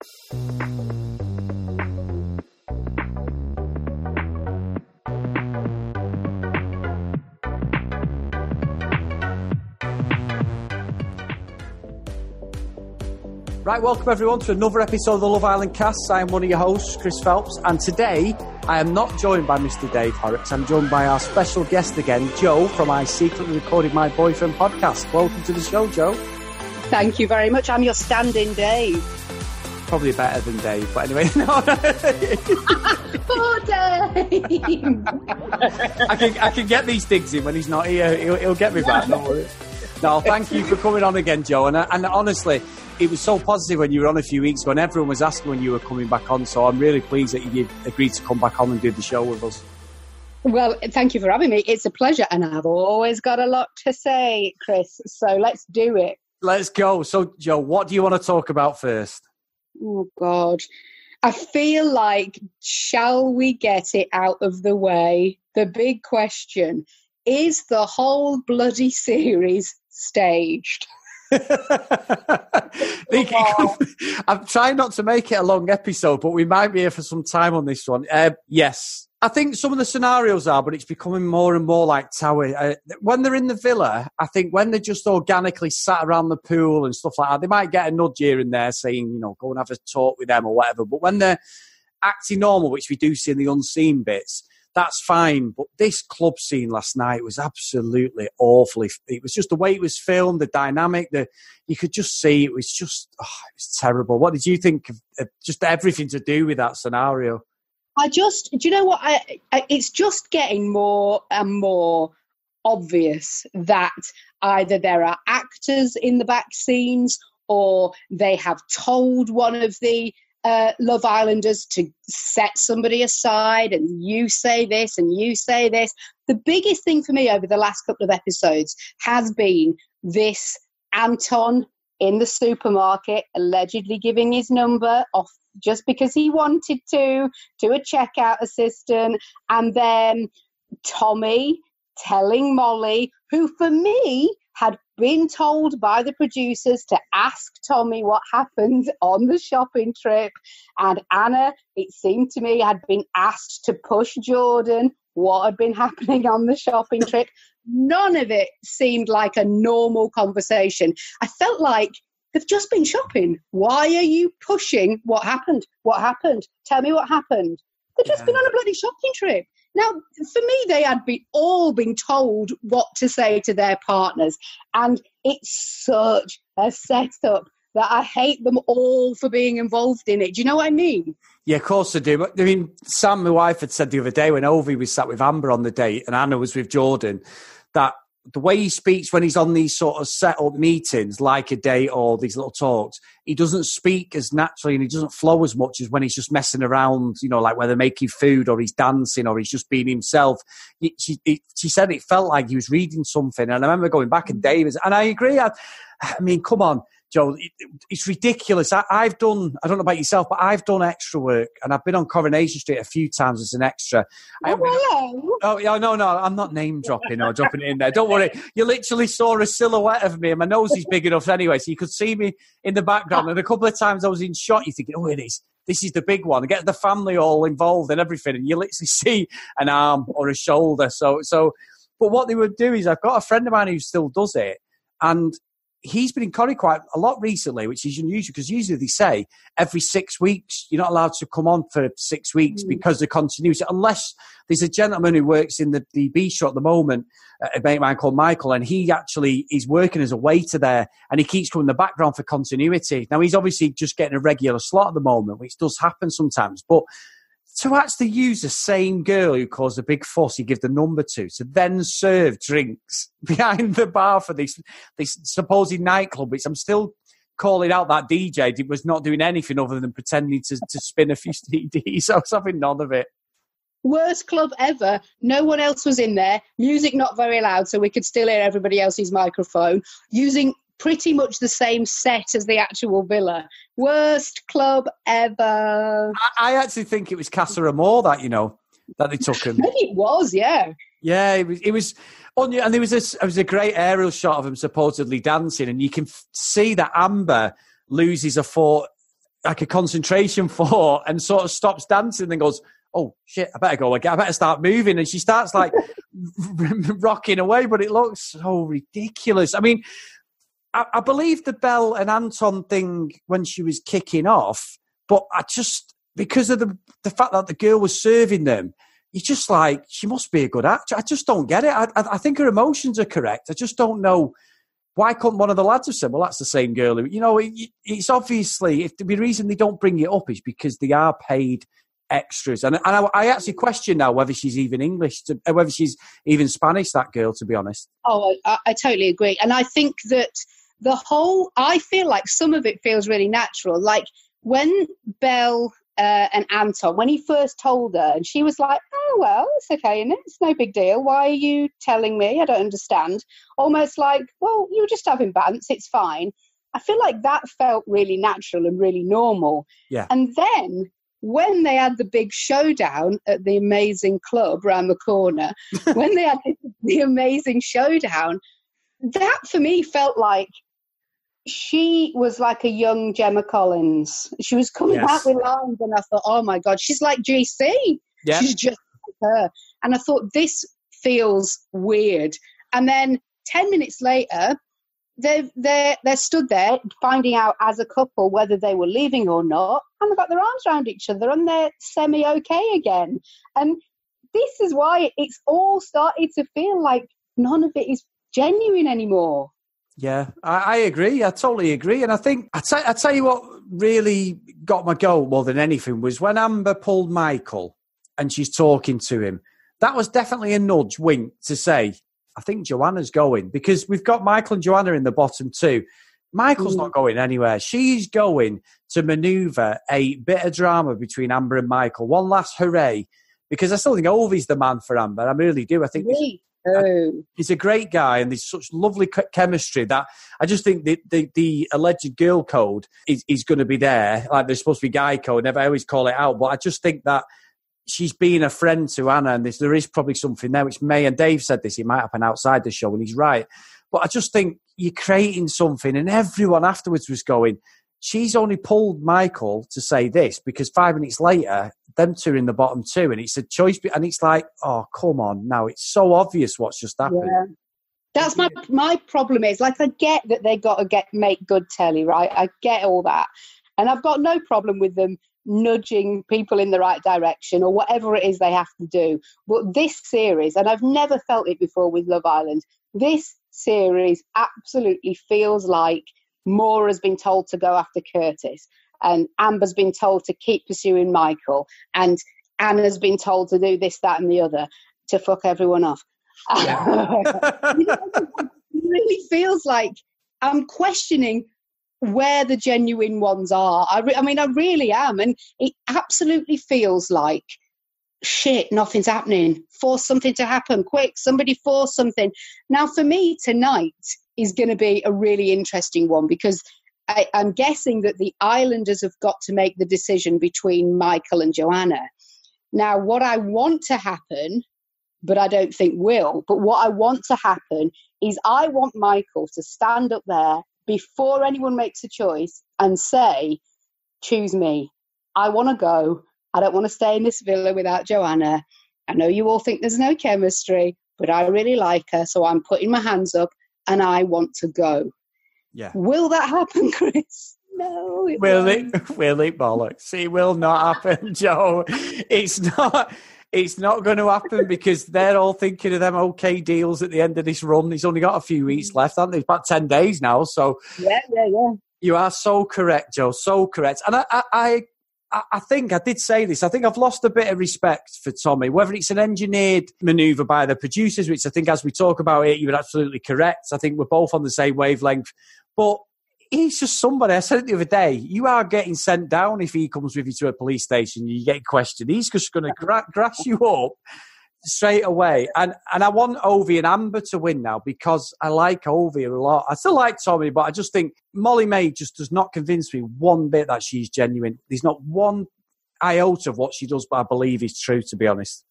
Right, welcome everyone to another episode of the Love Island cast. I am one of your hosts, Chris Phelps, and today I am not joined by Mr. Dave Horrocks. I'm joined by our special guest again, Joe from I Secretly Recorded My Boyfriend podcast. Welcome to the show, Joe. Thank you very much. I'm your stand-in, Dave. Probably better than Dave, but anyway, no. Poor Dave. I can I can get these digs in when he's not here. He'll, he'll get me back. Don't worry. No, thank you for coming on again, Joe. And, and honestly, it was so positive when you were on a few weeks ago, and everyone was asking when you were coming back on. So I'm really pleased that you agreed to come back on and do the show with us. Well, thank you for having me. It's a pleasure, and I've always got a lot to say, Chris. So let's do it. Let's go. So, Joe, what do you want to talk about first? Oh God, I feel like shall we get it out of the way? The big question is: the whole bloody series staged? I'm trying not to make it a long episode, but we might be here for some time on this one. Uh, yes. I think some of the scenarios are, but it's becoming more and more like Towie. Uh, when they're in the villa, I think when they're just organically sat around the pool and stuff like that, they might get a nudge here and there saying, you know, go and have a talk with them or whatever. But when they're acting normal, which we do see in the unseen bits, that's fine. But this club scene last night was absolutely awful. It was just the way it was filmed, the dynamic, the you could just see it was just oh, it was terrible. What did you think of, of just everything to do with that scenario? I just, do you know what? I, I, it's just getting more and more obvious that either there are actors in the back scenes or they have told one of the uh, Love Islanders to set somebody aside and you say this and you say this. The biggest thing for me over the last couple of episodes has been this Anton in the supermarket allegedly giving his number off just because he wanted to to a checkout assistant and then Tommy telling Molly who for me had been told by the producers to ask Tommy what happened on the shopping trip. And Anna, it seemed to me, had been asked to push Jordan what had been happening on the shopping trip. None of it seemed like a normal conversation. I felt like they've just been shopping. Why are you pushing what happened? What happened? Tell me what happened. They've just yeah. been on a bloody shopping trip. Now, for me, they had been all been told what to say to their partners, and it's such a setup that I hate them all for being involved in it. Do you know what I mean? Yeah, of course I do. But I mean, Sam, my wife, had said the other day when Ovie was sat with Amber on the date and Anna was with Jordan that the way he speaks when he's on these sort of set up meetings, like a date or these little talks, he doesn't speak as naturally and he doesn't flow as much as when he's just messing around, you know, like whether making food or he's dancing or he's just being himself. She, she said it felt like he was reading something. And I remember going back and mm. Davis, and I agree. I, I mean, come on Joe, it's ridiculous. I, have done, I don't know about yourself, but I've done extra work and I've been on Coronation Street a few times as an extra. Oh, hello. Oh, yeah, no, no, I'm not name dropping or dropping it in there. Don't worry. You literally saw a silhouette of me and my nose is big enough anyway, so you could see me in the background. And a couple of times I was in shot, you're thinking, oh, it is. This is the big one. Get the family all involved and everything. And you literally see an arm or a shoulder. So, so, but what they would do is I've got a friend of mine who still does it. And he's been in Corrie quite a lot recently, which is unusual because usually they say every six weeks you're not allowed to come on for six weeks mm. because of continuity, unless there's a gentleman who works in the, the bistro at the moment, a mate of mine called Michael, and he actually is working as a waiter there and he keeps coming in the background for continuity. Now he's obviously just getting a regular slot at the moment, which does happen sometimes, but to actually use the same girl who caused a big fuss you give the number to to then serve drinks behind the bar for this this supposed nightclub which i'm still calling out that dj was not doing anything other than pretending to, to spin a few cds i was having none of it worst club ever. No one else was in there. Music not very loud, so we could still hear everybody else's microphone. Using pretty much the same set as the actual villa. Worst club ever. I, I actually think it was Casa Amor that you know that they took him. Maybe it was, yeah. Yeah, it was. It was on, and there was a, it was a great aerial shot of him supposedly dancing, and you can f- see that Amber loses a thought like a concentration fort and sort of stops dancing and goes, oh shit, I better go again. I better start moving. And she starts like rocking away, but it looks so ridiculous. I mean, I, I, believe the Belle and Anton thing when she was kicking off, but I just, because of the, the fact that the girl was serving them, you're just like, she must be a good actor. I just don't get it. I, I, I think her emotions are correct. I just don't know why couldn't one of the lads have said, well, that's the same girl? You know, it, it's obviously, if the reason they don't bring it up is because they are paid extras. And, and I, I, actually question now whether she's even English, to, uh, whether she's even Spanish, that girl, to be honest. Oh, I, I totally agree. And I think that the whole, I feel like some of it feels really natural. Like when Belle uh, and Anton, when he first told her, and she was like, oh, well, it's okay, and it? it's no big deal. Why are you telling me? I don't understand. Almost like, well, you were just having bants, it's fine. I feel like that felt really natural and really normal. Yeah. And then when they had the big showdown at the amazing club around the corner, when they had the amazing showdown, that for me felt like she was like a young Gemma Collins. She was coming yes. out with lines, and I thought, oh my god, she's like GC. Yeah. She's just like her. And I thought this feels weird. And then ten minutes later, they they they stood there finding out as a couple whether they were leaving or not, and they got their arms around each other, and they're semi okay again. And this is why it's all started to feel like none of it is genuine anymore. Yeah, I, I, agree. I totally agree. And I think I, t- I tell you what really got my goat more than anything was when Amber pulled Michael and she's talking to him. That was definitely a nudge, wink to say, I think Joanna's going because we've got Michael and Joanna in the bottom two. Michael's mm. not going anywhere. She's going to maneuver a bit of drama between Amber and Michael. One last hooray because I still think Ovie's the man for Amber. I really do. I think Oh. He's a great guy, and there's such lovely chemistry that I just think the, the, the alleged girl code is, is going to be there. Like there's supposed to be guy code, never I always call it out, but I just think that she's being a friend to Anna, and there is probably something there, which May and Dave said this, it might happen outside the show, and he's right. But I just think you're creating something, and everyone afterwards was going, she's only pulled Michael to say this because five minutes later, them two in the bottom two, and it's a choice. And it's like, oh, come on, now it's so obvious what's just happened. Yeah. That's my my problem is like I get that they got to get make good telly, right? I get all that, and I've got no problem with them nudging people in the right direction or whatever it is they have to do. But this series, and I've never felt it before with Love Island, this series absolutely feels like Maura's been told to go after Curtis, and Amber's been told to keep pursuing Michael, and Anna's been told to do this, that, and the other to fuck everyone off. Yeah. you know, it really feels like I'm questioning where the genuine ones are. I, re- I mean, I really am, and it absolutely feels like shit. Nothing's happening. Force something to happen quick. Somebody force something. Now, for me tonight, is going to be a really interesting one because I, am guessing that the Islanders have got to make the decision between Michael and Joanna. Now, what I want to happen, but I don't think will, but what I want to happen is I want Michael to stand up there before anyone makes a choice and say, Choose me. I want to go. I don't want to stay in this villa without Joanna. I know you all think there's no chemistry, but I really like her, so I'm putting my hands up and I want to go. Yeah. Will that happen, Chris? No. It will won't. it? Will it bollocks? It will not happen, Joe. It's not. It's not going to happen because they're all thinking of them okay deals at the end of this run. He's only got a few weeks left, haven't they? About ten days now. So yeah, yeah, yeah. You are so correct, Joe. So correct, and I, I, I I think I did say this. I think I've lost a bit of respect for Tommy, whether it's an engineered maneuver by the producers, which I think as we talk about it, you're absolutely correct. I think we're both on the same wavelength. But he's just somebody. I said it the other day. You are getting sent down if he comes with you to a police station. You get questioned. He's just going to gra- grass you up straight away. And and I want Ovie and Amber to win now because I like Ovie a lot. I still like Tommy, but I just think Molly-Mae just does not convince me one bit that she's genuine. There's not one iota of what she does, but I believe is true. To be honest,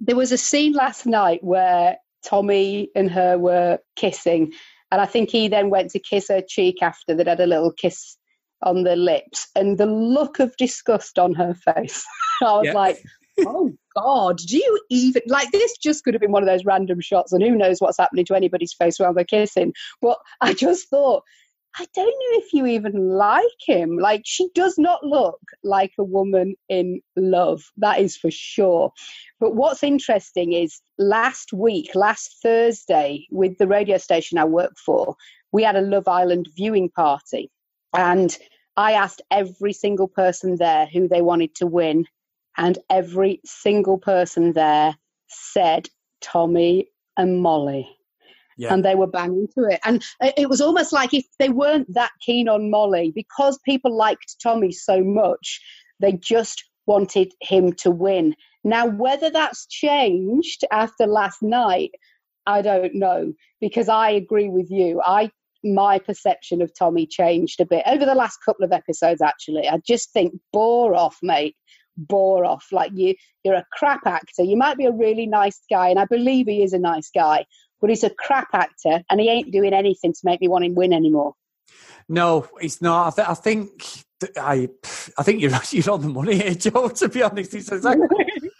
there was a scene last night where Tommy and her were kissing, and I think he then went to kiss her cheek after they'd had a little kiss on the lips and the look of disgust on her face. I was Yeah. like, oh God, do you even like this? Just could have been one of those random shots, and who knows what's happening to anybody's face while they're kissing. But I just thought, I don't know if you even like him. Like, she does not look like a woman in love, that is for sure. But what's interesting is last week, last Thursday, with the radio station I work for, we had a Love Island viewing party. And I asked every single person there who they wanted to win, and every single person there said Tommy and Molly. Yeah. And they were banging to it. And it it was almost like if they weren't that keen on Molly, because people liked Tommy so much, they just wanted him to win. Now, whether that's changed after last night, I don't know, because I agree with you. I my perception of Tommy changed a bit over the last couple of episodes. Actually, I just think bore off, mate, bore off. Like you, you're a crap actor. You might be a really nice guy, and I believe he is a nice guy, but he's a crap actor, and he ain't doing anything to make me want him win anymore. No, it's not. I, th- I think th- I, I think you're you're on the money here, Joe. To be honest, it's exactly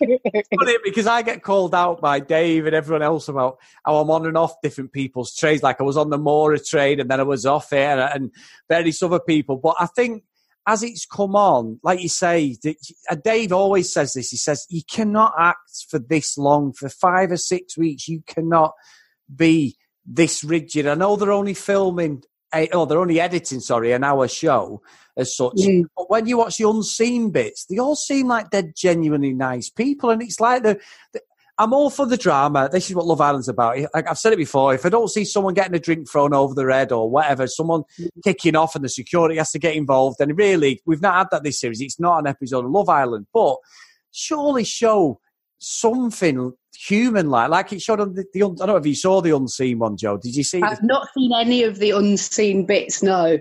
it's funny because I get called out by Dave and everyone else about how I'm on and off different people's trades. Like I was on the Maura trade and then I was off and, and various other people. But I think as it's come on, like you say, that- uh, Dave always says this. He says you cannot act for this long, for five or six weeks. You cannot be this rigid. I know they're only filming, oh, they're only editing, sorry, an hour show as such. Mm. But when you watch the unseen bits, they all seem like they're genuinely nice people, and it's like the. I'm all for the drama. This is what Love Island's about. Like I've said it before. If I don't see someone getting a drink thrown over their head or whatever, someone mm. kicking off and the security has to get involved, then really, we've not had that this series. It's not an episode of Love Island, but surely show something human like, like it showed on the, the un- I don't know if you saw the unseen one, Joe. Did you see? I've not seen any of the unseen bits. No.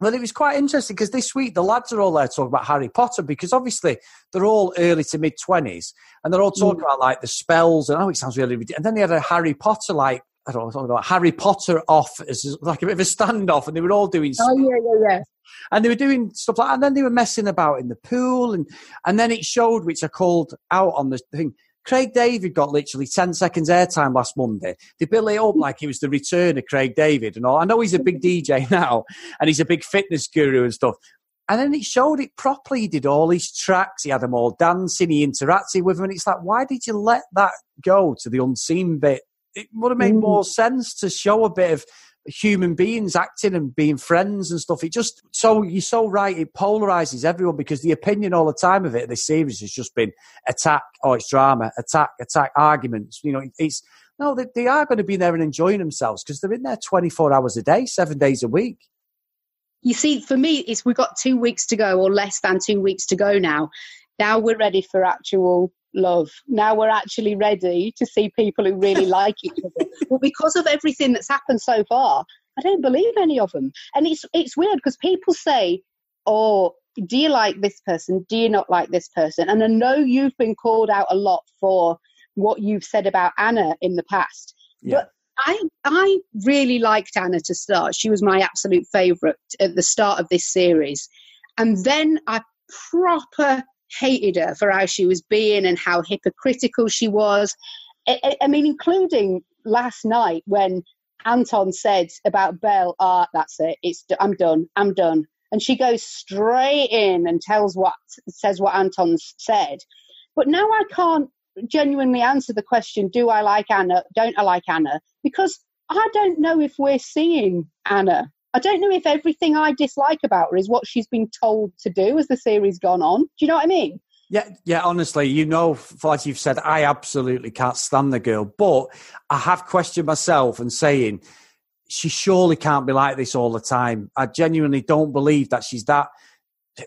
Well, it was quite interesting because this week the lads are all there talking about Harry Potter because obviously they're all early to mid twenties and they're all talking mm. about like the spells and oh, it sounds really ridiculous. And then they had a Harry Potter like I don't know, talking about Harry Potter off as like a bit of a standoff, and they were all doing Oh yeah, yeah, yeah. and they were doing stuff like and then they were messing about in the pool and and then it showed which I called out on the thing. Craig David got literally 10 seconds airtime last Monday. They built it up like he was the return of Craig David and all. I know he's a big DJ now and he's a big fitness guru and stuff. And then he showed it properly. He did all his tracks. He had them all dancing. He interacted with them. And it's like, why did you let that go to the unseen bit? It would have made Mm. more sense to show a bit of human beings acting and being friends and stuff. It just so you're so right. It polarizes everyone because the opinion all the time of it. This series has just been attack or it's drama, attack, attack, arguments. You know, it's no, they, they are going to be there and enjoying themselves because they're in there 24 hours a day, seven days a week. You see, for me, it's we've got two weeks to go, or less than two weeks to go now. Now we're ready for actual love. Now we're actually ready to see people who really like each other. But because of everything that's happened so far, I don't believe any of them. And it's it's weird because people say, "Oh, do you like this person? Do you not like this person?" And I know you've been called out a lot for what you've said about Anna in the past. Yeah. But I I really liked Anna to start. She was my absolute favourite at the start of this series, and then I proper hated her for how she was being and how hypocritical she was. I, I- mean, including last night when Anton said about Belle, "Ah, that's it. It's I'm done. I'm done." And she goes straight in and tells what says what Anton's said. But now I can't genuinely answer the question: Do I like Anna? Don't I like Anna? Because I don't know if we're seeing Anna. I don't know if everything I dislike about her is what she's been told to do as the series gone on. Do you know what I mean? Yeah, yeah. Honestly, you know, like you've said, I absolutely can't stand the girl, but I have questioned myself and saying she surely can't be like this all the time. I genuinely don't believe that she's that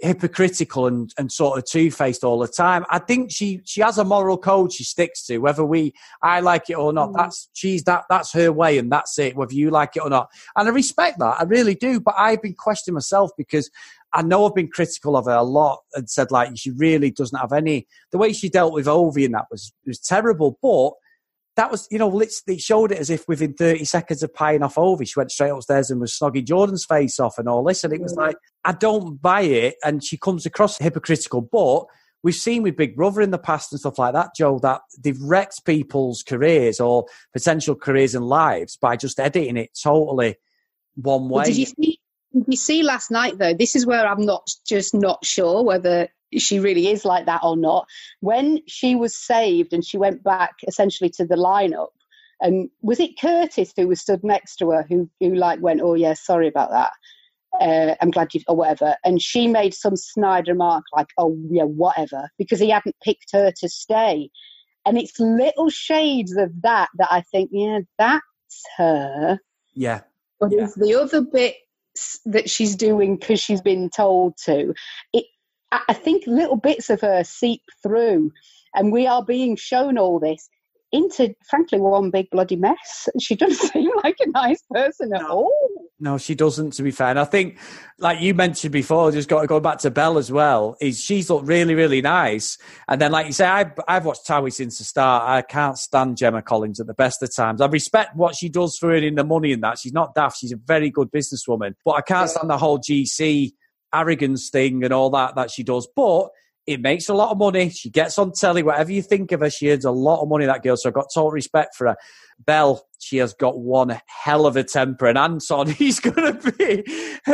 hypocritical and, and sort of two faced all the time. I think she she has a moral code she sticks to, whether we I like it or not. Mm. That's she's that that's her way and that's it, whether you like it or not. And I respect that, I really do. But I've been questioning myself because I know I've been critical of her a lot and said like she really doesn't have any the way she dealt with Ovie and that was was terrible. But that was, you know, it showed it as if within 30 seconds of pieing off Ovie, she went straight upstairs and was snogging Jordan's face off and all this. And it was like, I don't buy it. And she comes across hypocritical, but we've seen with Big Brother in the past and stuff like that, Joe, that they've wrecked people's careers or potential careers and lives by just editing it totally one way. Well, did you see? Did you see last night though? This is where I'm not just not sure whether she really is like that or not. When she was saved and she went back essentially to the lineup, and was it Curtis who was stood next to her who who like went, "Oh yeah, sorry about that." Uh, I'm glad you or whatever. And she made some snide remark like, "Oh yeah, whatever," because he hadn't picked her to stay. And it's little shades of that that I think, yeah, that's her. Yeah. But yeah. it's the other bit that she's doing because she's been told to. It, I think little bits of her seep through, and we are being shown all this into, frankly, one big bloody mess. She doesn't seem like a nice person at no. all. No, she doesn't. To be fair, and I think, like you mentioned before, just got to go back to Belle as well. Is she's looked really, really nice, and then like you say, I've, I've watched Towie since the start. I can't stand Gemma Collins at the best of times. I respect what she does for earning the money and that. She's not daft. She's a very good businesswoman, but I can't stand the whole GC arrogance thing and all that that she does. But it makes a lot of money. She gets on telly, whatever you think of her, she earns a lot of money, that girl. So I've got total respect for her. Belle, she has got one hell of a temper. And Anton, he's going to be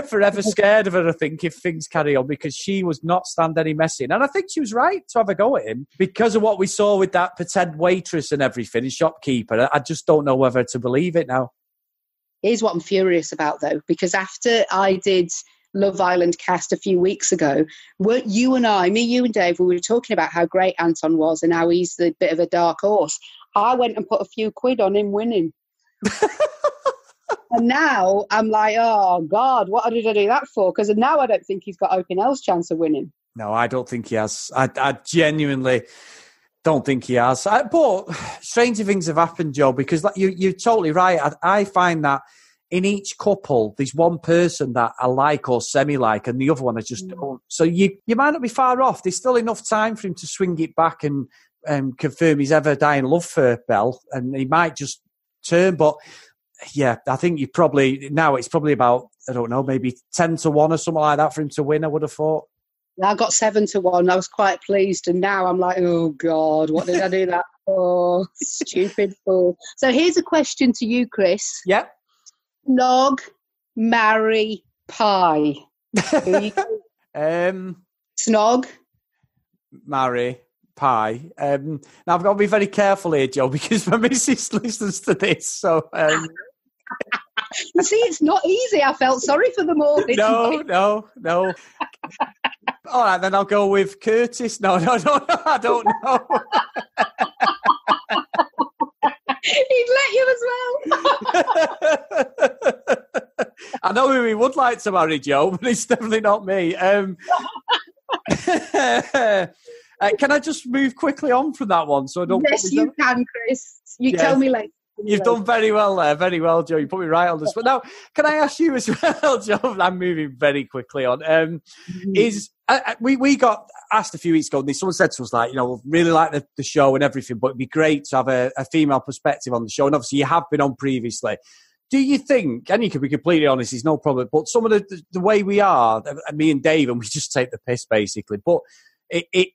forever scared of her, I think, if things carry on, because she was not stand any messing. And I think she was right to have a go at him because of what we saw with that pretend waitress and everything, and shopkeeper. I just don't know whether to believe it now. Here's what I'm furious about, though, because after I did Love Island cast a few weeks ago, weren't you and I, me, you and Dave, we were talking about how great Anton was and how he's the bit of a dark horse. I went and put a few quid on him winning. and now I'm like, oh God, what did I do that for? Because now I don't think he's got Open L's chance of winning. No, I don't think he has. I, I genuinely don't think he has. I, but stranger things have happened, Joe, because like, you, you're totally right. I, I find that in each couple, there's one person that I like or semi like, and the other one I just mm. don't. So you you might not be far off. There's still enough time for him to swing it back and um, confirm his ever dying love for Belle, and he might just turn. But yeah, I think you probably now it's probably about I don't know, maybe ten to one or something like that for him to win. I would have thought. I got seven to one. I was quite pleased, and now I'm like, oh god, what did I do that for? Stupid fool. So here's a question to you, Chris. Yep. Snog, marry, pie. um, Snog, marry, pie. Um, now I've got to be very careful here, Joe, because my missus listens to this. So. Um... you see, it's not easy. I felt sorry for them all. No, no, no. all right, then I'll go with Curtis. No, no, no, no I don't know. He'd let you as well. I know who he would like to marry, Joe, but it's definitely not me. Um, uh, can I just move quickly on from that one? So I don't. Yes, you can, Chris. You yeah. tell me later. You've done very well there, very well, Joe. You put me right on the spot. Now, can I ask you as well, Joe? I'm moving very quickly on. Um, mm-hmm. Is uh, uh, we we got asked a few weeks ago, and someone said to us like, you know, really like the, the show and everything, but it'd be great to have a, a female perspective on the show. And obviously, you have been on previously. Do you think, and you can be completely honest, it's no problem, but some of the, the, the way we are, me and Dave, and we just take the piss basically, but it, it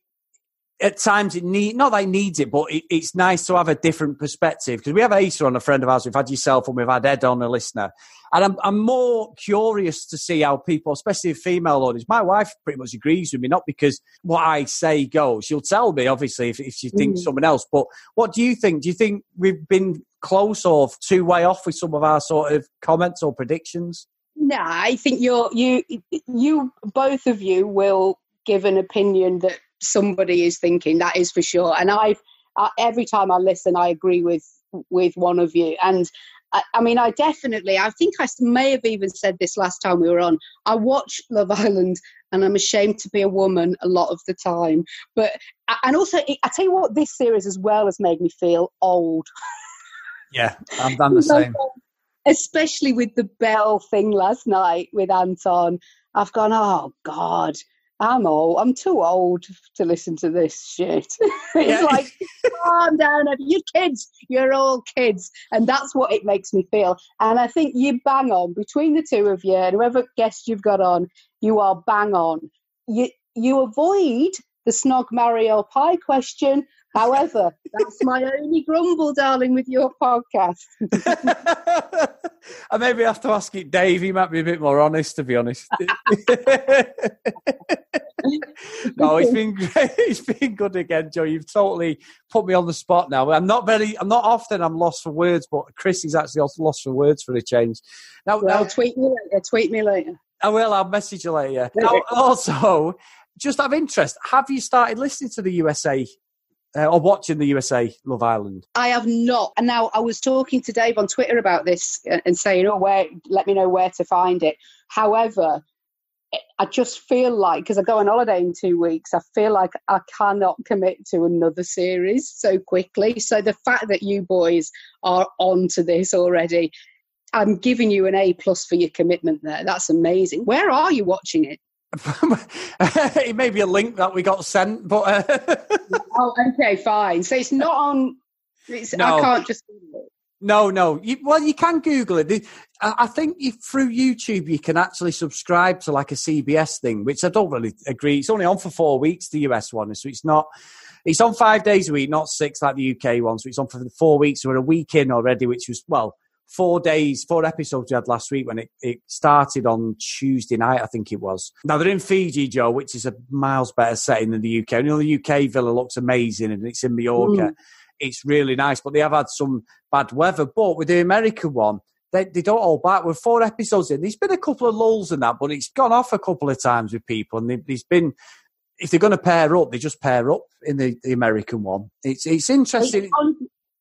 at times it need not that it needs it, but it, it's nice to have a different perspective because we have Asa on a friend of ours. We've had yourself and we've had Ed on a listener, and I'm I'm more curious to see how people, especially female audience. My wife pretty much agrees with me, not because what I say goes. She'll tell me obviously if, if she thinks mm. someone else. But what do you think? Do you think we've been close or too way off with some of our sort of comments or predictions? No, I think you're you you both of you will give an opinion that somebody is thinking. That is for sure. And I've uh, every time I listen, I agree with with one of you. And I, I, mean, I definitely, I think I may have even said this last time we were on. I watch Love Island, and I'm ashamed to be a woman a lot of the time. But and also, I tell you what, this series as well has made me feel old. Yeah, I'm, I'm the same. Especially with the Belle thing last night with Anton, I've gone, oh God, I'm old. I'm too old to listen to this shit. it's like, calm down. You're kids. You're all kids. And that's what it makes me feel. And I think you bang on between the two of you and whoever guest you've got on, you are bang on. You, you avoid the snog Mario Pie question. However, that's my only grumble, darling, with your podcast. I maybe have to ask it, Dave. He might be a bit more honest, to be honest. no, it's been great. It's been good again, Joe. You've totally put me on the spot now. I'm not very. I'm not often. I'm lost for words, but Chris is actually also lost for words for a change. Now, Well, now tweet me later. Tweet me later. I will. I'll message you later. Now, also, just out of interest, have you started listening to the USA uh, or watching the USA Love Island? I have not. And now I was talking to Dave on Twitter about this and saying, "Oh, where? Let me know where to find it." However, I just feel like because I go on holiday in two weeks, I feel like I cannot commit to another series so quickly. So the fact that you boys are on to this already, I'm giving you an A plus for your commitment there. That's amazing. Where are you watching it? it may be a link that we got sent, but uh, Oh, okay, fine. So it's not on. It's, No. I can't just. no, no. You, well, you can Google it. I I think you, through YouTube you can actually subscribe to like a CBS thing, which I don't really agree. It's only on for four weeks, the US one, so it's not. It's on five days a week, not six like the UK one. So it's on for four weeks. We're a week in already, which was well four days, four episodes we had last week when it, it started on Tuesday night, I think it was. Now they're in Fiji, Joe, which is a miles better setting than the UK. And you know, the UK villa looks amazing and it's in Mallorca. Mm. It's really nice, but they have had some bad weather. But with the American one, they, they don't hold back. We're four episodes in. There's been a couple of lulls in that, but it's gone off a couple of times with people. And they- there's been, if they're going to pair up, they just pair up in the, the American one. It's it's interesting. It,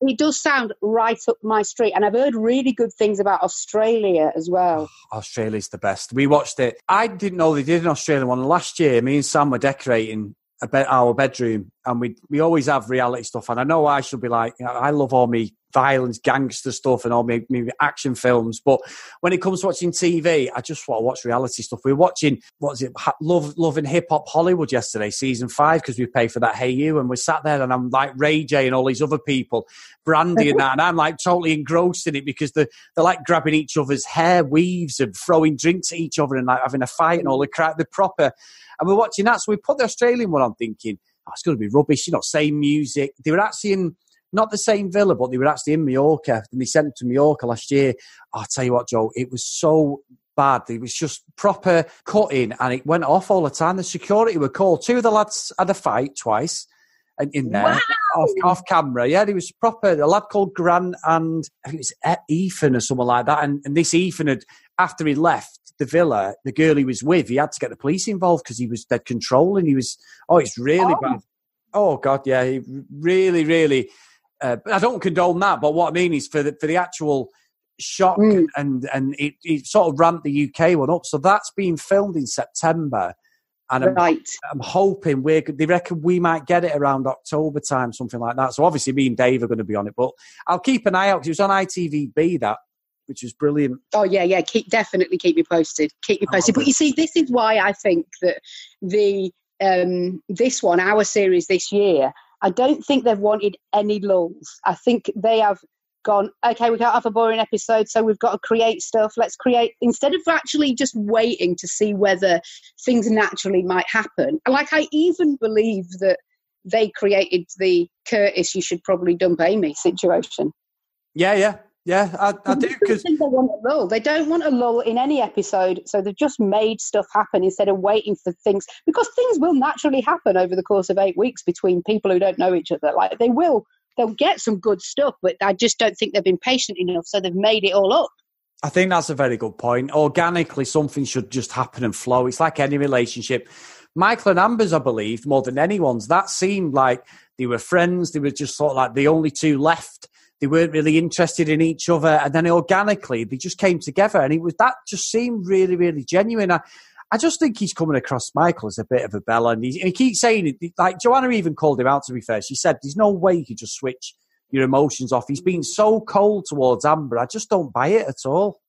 it does sound right up my street, and I've heard really good things about Australia as well. Oh, Australia's the best. We watched it. I didn't know they did an Australian one last year. Me and Sam were decorating a bed, our bedroom, and we we always have reality stuff. And I know I should be like, you know, I love all me violence, gangster stuff, and all me, me action films. But when it comes to watching TV, I just want to watch reality stuff. We are watching what is it, Love Love and Hip Hop Hollywood yesterday, season five, because we pay for that Hayu, and we sat there, and I'm like Ray J and all these other people, Brandy and that, and I'm like totally engrossed in it because the they're like grabbing each other's hair weaves and throwing drinks at each other and like having a fight and all the crap. The proper, and we're watching that. So we put the Australian one on, thinking oh, it's going to be rubbish. You know, same music. They were actually in not the same villa, but they were actually in Mallorca, and they sent them to Mallorca last year. I'll tell you what, Joe, it was so bad. It was just proper cutting, and it went off all the time. The security were called. Two of the lads had a fight twice. And in there, Wow. off, off camera, yeah, he was proper. A lad called Grant and I think it was Ethan or something like that. And, and this Ethan had, after he left the villa, the girl he was with, he had to get the police involved because he was dead controlling. He was, oh, it's really Oh. bad. Oh God, yeah, he really, really. Uh, but I don't condone that, but what I mean is for the for the actual shock Mm. and and it, it sort of ramped the UK one up. So that's being filmed in September, and I'm, Right. I'm hoping we're. They reckon we might get it around October time, something like that. So obviously, me and Dave are going to be on it, but I'll keep an eye out because it was on ITVBe that, which was brilliant. Oh yeah, yeah. Keep definitely keep me posted. Keep me Oh, posted. But you see, this is why I think that the um, this one, our series this year, I don't think they've wanted any lulls. I think they have gone. Okay, we can't have a boring episode, so we've got to create stuff. Let's create instead of actually just waiting to see whether things naturally might happen. Like I even believe that they created the Curtis, you should probably dump Amy situation. Yeah, yeah, yeah. I, I do because they want a lull. They don't want a lull in any episode, so they've just made stuff happen instead of waiting for things because things will naturally happen over the course of eight weeks between people who don't know each other. Like they will, they'll get some good stuff, but I just don't think they've been patient enough, so they've made it all up. I think that's a very good point. Organically, something should just happen and flow. It's like any relationship. Michael and Amber's, I believe, more than anyone's, that seemed like they were friends. They were just sort of like the only two left. They weren't really interested in each other. And then organically, they just came together. And it was that just seemed really, really genuine. I, I just think he's coming across Michael as a bit of a bella. And he, and he keeps saying it. Like Joanna even called him out, to be fair. She said, There's no way you could just switch your emotions off. He's been so cold towards Amber. I just don't buy it at all.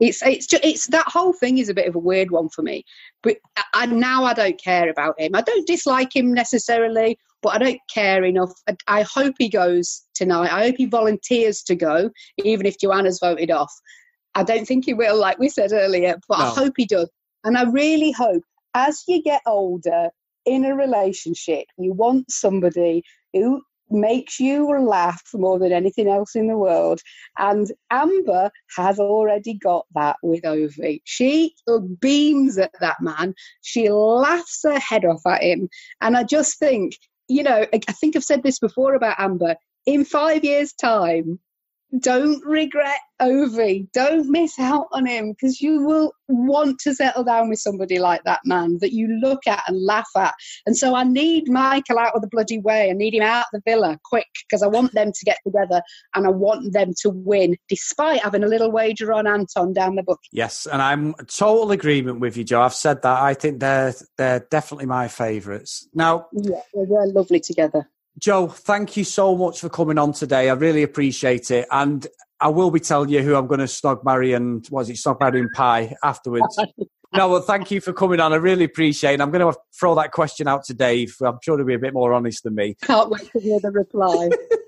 It's it's just it's that whole thing is a bit of a weird one for me. But uh, I, now I don't care about him. I don't dislike him necessarily, but I don't care enough. I, I hope he goes tonight. I hope he volunteers to go, even if Joanna's voted off. I don't think he will, like we said earlier, but no. I hope he does. And I really hope as you get older in a relationship, you want somebody who makes you laugh more than anything else in the world. And Amber has already got that with Ovie. She beams at that man. She laughs her head off at him. And I just think, you know, I think I've said this before about Amber. In five years' time, don't regret Ovie. Don't miss out on him because you will want to settle down with somebody like that man that you look at and laugh at. And so I need Michael out of the bloody way. I need him out of the villa quick because I want them to get together and I want them to win despite having a little wager on Anton down the book. Yes, and I'm total agreement with you, Joe. I've said that. I think they're they're definitely my favourites. Now, yeah, they're lovely together. Joe, thank you so much for coming on today. I really appreciate it. And I will be telling you who I'm going to snog, marry, and was it snog, marry, and pie afterwards. no, well, thank you for coming on. I really appreciate it. I'm going to throw that question out to Dave. I'm sure he'll be a bit more honest than me. Can't wait to hear the reply.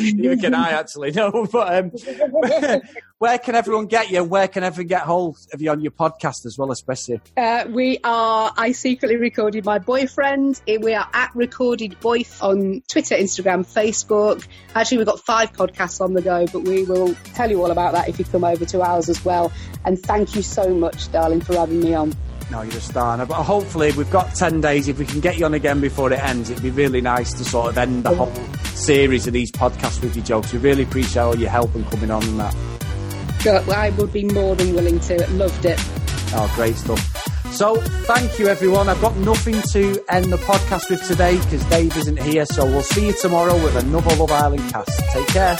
you can I actually know. but um, where can everyone get you? Where can everyone get hold of you on your podcast as well, especially? Uh, we are. I secretly recorded my boyfriend. We are at Recorded Boyf on Twitter, Instagram, Facebook. Actually, we've got five podcasts on the go, but we will tell you all about that if you come over to ours as well. And thank you so much, darling, for having me on. No, you're a star. But hopefully, we've got 10 days. If we can get you on again before it ends, it'd be really nice to sort of end the whole series of these podcasts with you, Joe. So we really appreciate all your help and coming on and that. Good. I would be more than willing to. Loved it. Oh, great stuff. So, thank you, everyone. I've got nothing to end the podcast with today because Dave isn't here. So, we'll see you tomorrow with another Love Island cast. Take care.